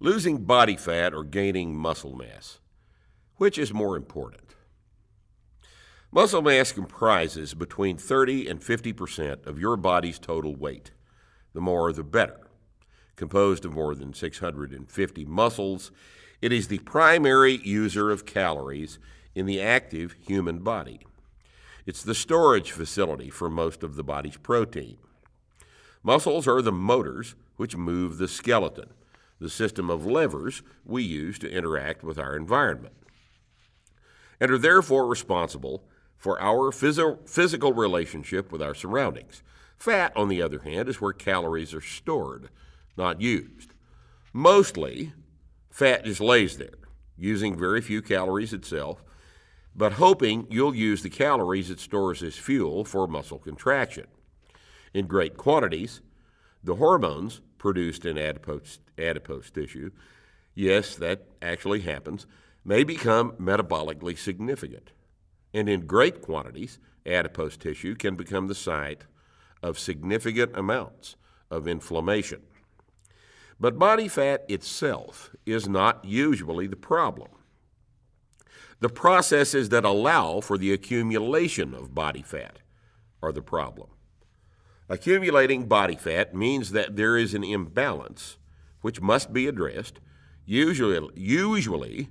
Losing body fat or gaining muscle mass. Which is more important? Muscle mass comprises between 30 and 50 percent of your body's total weight. The more, the better. Composed of more than 650 muscles, it is the primary user of calories in the active human body. It's the storage facility for most of the body's protein. Muscles are the motors which move the skeleton, the system of levers we use to interact with our environment, and are therefore responsible for our physio- physical relationship with our surroundings. Fat, on the other hand, is where calories are stored, not used. Mostly, fat just lays there, using very few calories itself, but hoping you'll use the calories it stores as fuel for muscle contraction. In great quantities, the hormones produced in adipose, adipose tissue, yes, that actually happens, may become metabolically significant. And in great quantities, adipose tissue can become the site of significant amounts of inflammation. But body fat itself is not usually the problem. The processes that allow for the accumulation of body fat are the problem. Accumulating body fat means that there is an imbalance which must be addressed, usually, usually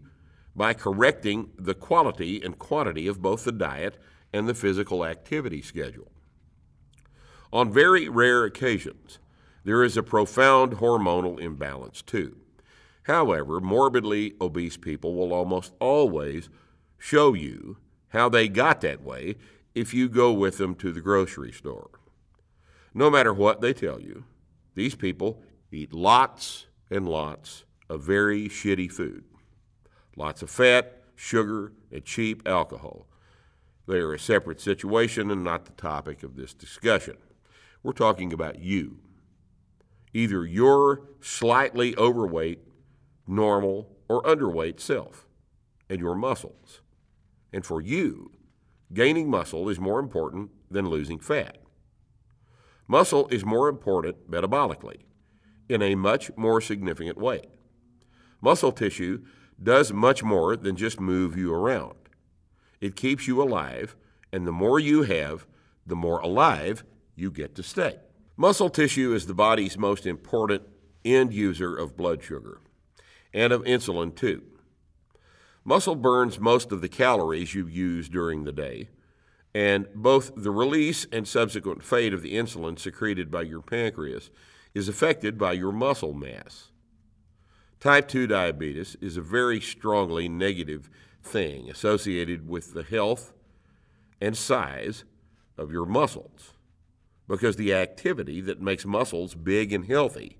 by correcting the quality and quantity of both the diet and the physical activity schedule. On very rare occasions, there is a profound hormonal imbalance too. However, morbidly obese people will almost always show you how they got that way if you go with them to the grocery store. No matter what they tell you, these people eat lots and lots of very shitty food. Lots of fat, sugar, and cheap alcohol. They are a separate situation and not the topic of this discussion. We're talking about you. Either your slightly overweight, normal, or underweight self, and your muscles. And for you, gaining muscle is more important than losing fat. Muscle is more important metabolically in a much more significant way. Muscle tissue does much more than just move you around. It keeps you alive, and the more you have, the more alive you get to stay. Muscle tissue is the body's most important end user of blood sugar and of insulin, too. Muscle burns most of the calories you use during the day, and both the release and subsequent fate of the insulin secreted by your pancreas is affected by your muscle mass. Type 2 diabetes is a very strongly negative thing associated with the health and size of your muscles because the activity that makes muscles big and healthy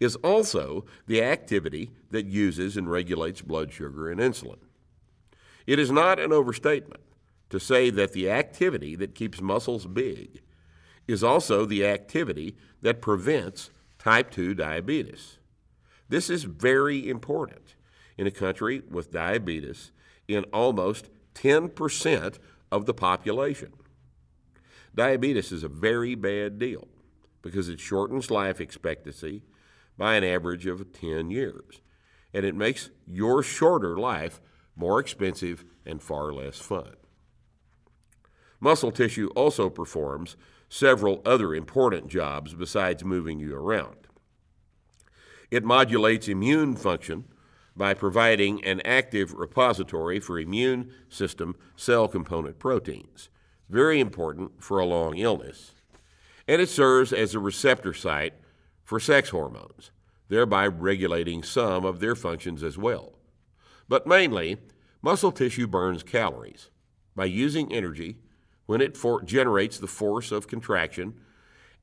is also the activity that uses and regulates blood sugar and insulin. It is not an overstatement to say that the activity that keeps muscles big is also the activity that prevents type 2 diabetes. This is very important in a country with diabetes in almost 10% of the population. Diabetes is a very bad deal because it shortens life expectancy by an average of 10 years, and it makes your shorter life more expensive and far less fun. Muscle tissue also performs several other important jobs besides moving you around. It modulates immune function by providing an active repository for immune system cell component proteins, very important for a long illness. And it serves as a receptor site for sex hormones, thereby regulating some of their functions as well. But mainly, muscle tissue burns calories by using energy when it for- generates the force of contraction,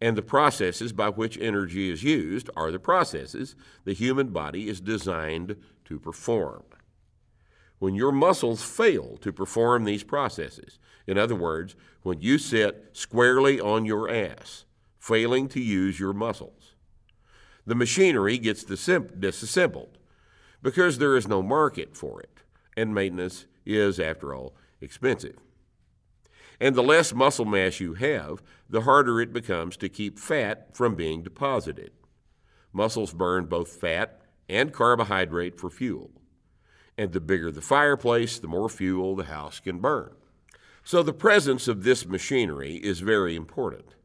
and the processes by which energy is used are the processes the human body is designed to perform. When your muscles fail to perform these processes, in other words, when you sit squarely on your ass, failing to use your muscles, the machinery gets disassembled because there is no market for it, and maintenance is, after all, expensive. And the less muscle mass you have, the harder it becomes to keep fat from being deposited. Muscles burn both fat and carbohydrate for fuel. And the bigger the fireplace, the more fuel the house can burn. So the presence of this machinery is very important.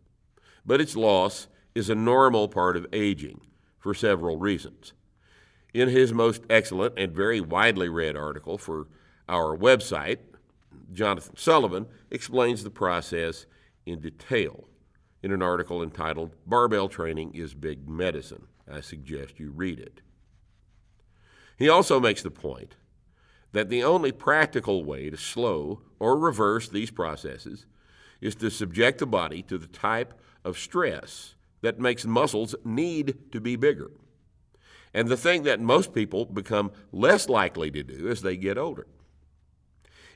But its loss is a normal part of aging for several reasons. In his most excellent and very widely read article for our website, Jonathan Sullivan explains the process in detail in an article entitled Barbell Training is Big Medicine. I suggest you read it. He also makes the point that the only practical way to slow or reverse these processes is to subject the body to the type of stress that makes muscles need to be bigger. And the thing that most people become less likely to do as they get older.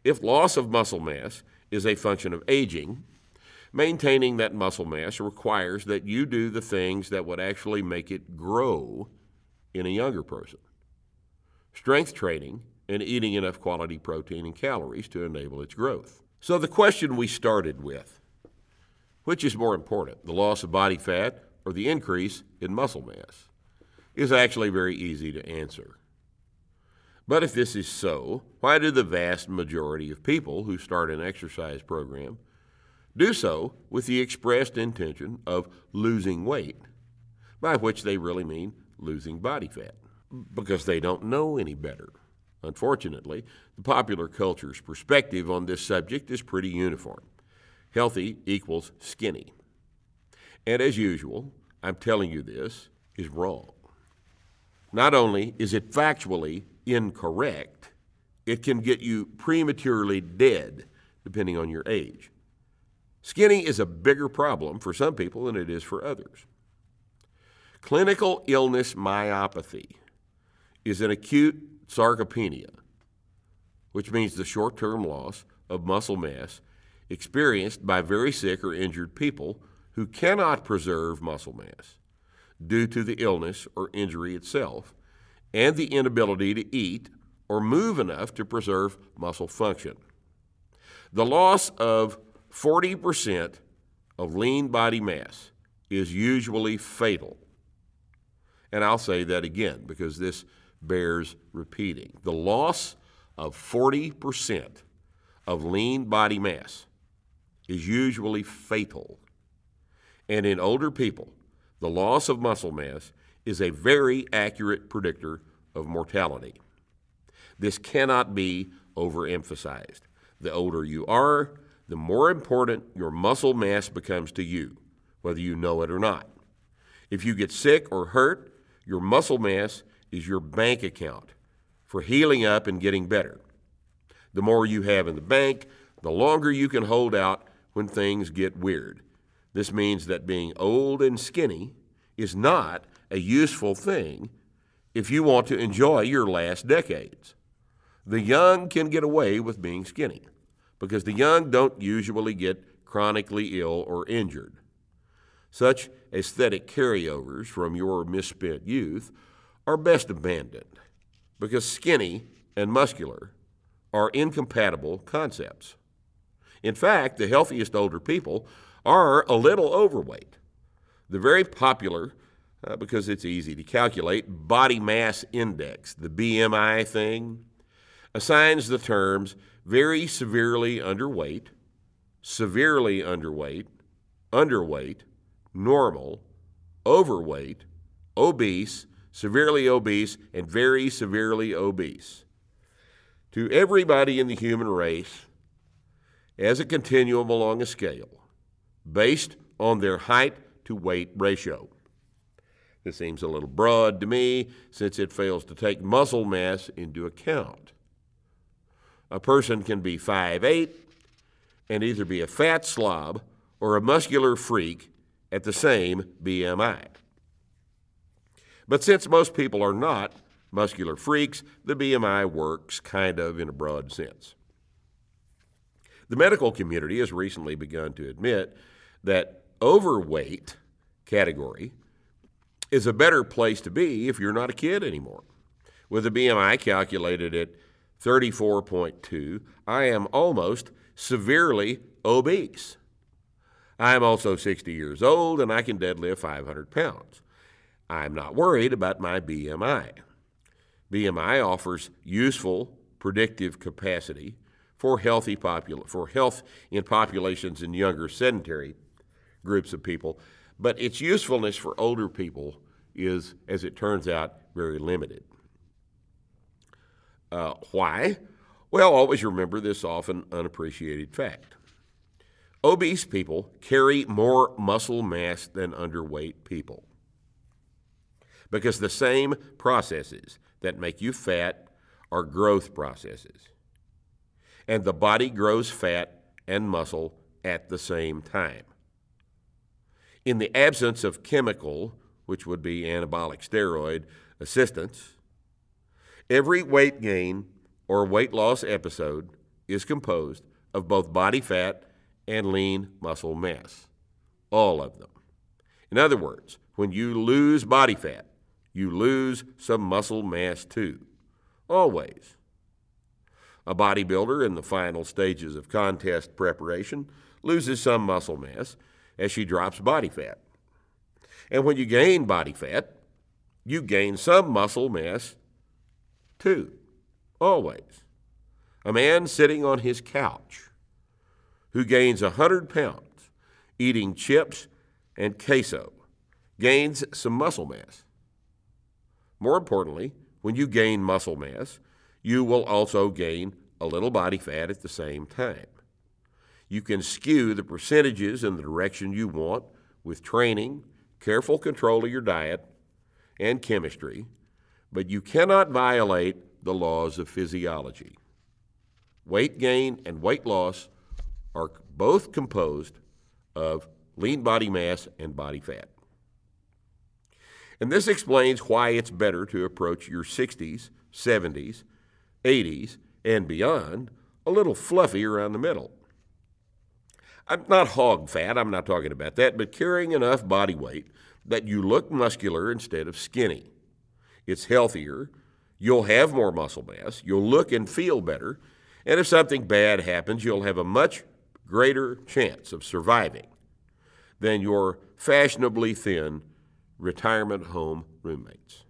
If loss of muscle mass is a function of aging, maintaining that muscle mass requires that you do the things that would actually make it grow in a younger person. Strength training and eating enough quality protein and calories to enable its growth. So, the question we started with which is more important, the loss of body fat or the increase in muscle mass, is actually very easy to answer. But if this is so, why do the vast majority of people who start an exercise program do so with the expressed intention of losing weight, by which they really mean losing body fat? Because they don't know any better. Unfortunately, the popular culture's perspective on this subject is pretty uniform. Healthy equals skinny. And as usual, I'm telling you this is wrong. Not only is it factually incorrect, it can get you prematurely dead, depending on your age. Skinny is a bigger problem for some people than it is for others. Critical illness myopathy is an acute sarcopenia, which means the short term loss of muscle mass experienced by very sick or injured people who cannot preserve muscle mass due to the illness or injury itself and the inability to eat or move enough to preserve muscle function. The loss of 40% of lean body mass is usually fatal. And I'll say that again because this bears repeating. The loss of 40% of lean body mass is usually fatal. And in older people, the loss of muscle mass is a very accurate predictor of mortality. This cannot be overemphasized. The older you are, the more important your muscle mass becomes to you, whether you know it or not. If you get sick or hurt, your muscle mass is your bank account for healing up and getting better. The more you have in the bank, the longer you can hold out when things get weird. This means that being old and skinny is not a useful thing if you want to enjoy your last decades. The young can get away with being skinny because the young don't usually get chronically ill or injured. Such aesthetic carryovers from your misspent youth are best abandoned because skinny and muscular are incompatible concepts. In fact, the healthiest older people are a little overweight. The very popular, uh, because it's easy to calculate, body mass index, the BMI thing, assigns the terms very severely underweight, severely underweight, underweight, normal, overweight, obese, severely obese, and very severely obese. To everybody in the human race, as a continuum along a scale, based on their height to weight ratio. This seems a little broad to me since it fails to take muscle mass into account. A person can be 5'8 and either be a fat slob or a muscular freak at the same BMI. But since most people are not muscular freaks, the BMI works kind of in a broad sense. The medical community has recently begun to admit that overweight category is a better place to be if you're not a kid anymore. With a BMI calculated at 34.2, I am almost severely obese. I am also 60 years old and I can deadlift 500 pounds. I'm not worried about my BMI. BMI offers useful predictive capacity for healthy popula- for health in populations in younger sedentary groups of people, but its usefulness for older people is, as it turns out, very limited. Uh, why? Well, always remember this often unappreciated fact. Obese people carry more muscle mass than underweight people because the same processes that make you fat are growth processes. And the body grows fat and muscle at the same time. In the absence of chemical, which would be anabolic steroid assistance, every weight gain or weight loss episode is composed of both body fat and lean muscle mass. All of them. In other words, when you lose body fat, you lose some muscle mass too. Always. A bodybuilder in the final stages of contest preparation loses some muscle mass as she drops body fat. And when you gain body fat, you gain some muscle mass too. Always. A man sitting on his couch who gains a 100 pounds eating chips and queso gains some muscle mass. More importantly, when you gain muscle mass, you will also gain a little body fat at the same time. You can skew the percentages in the direction you want with training, careful control of your diet, and chemistry, but you cannot violate the laws of physiology. Weight gain and weight loss are both composed of lean body mass and body fat. And this explains why it's better to approach your 60s, 70s, 80s, and beyond a little fluffy around the middle. I'm not hog fat, I'm not talking about that, but carrying enough body weight that you look muscular instead of skinny. It's healthier, you'll have more muscle mass, you'll look and feel better, and if something bad happens, you'll have a much greater chance of surviving than your fashionably thin retirement home roommates.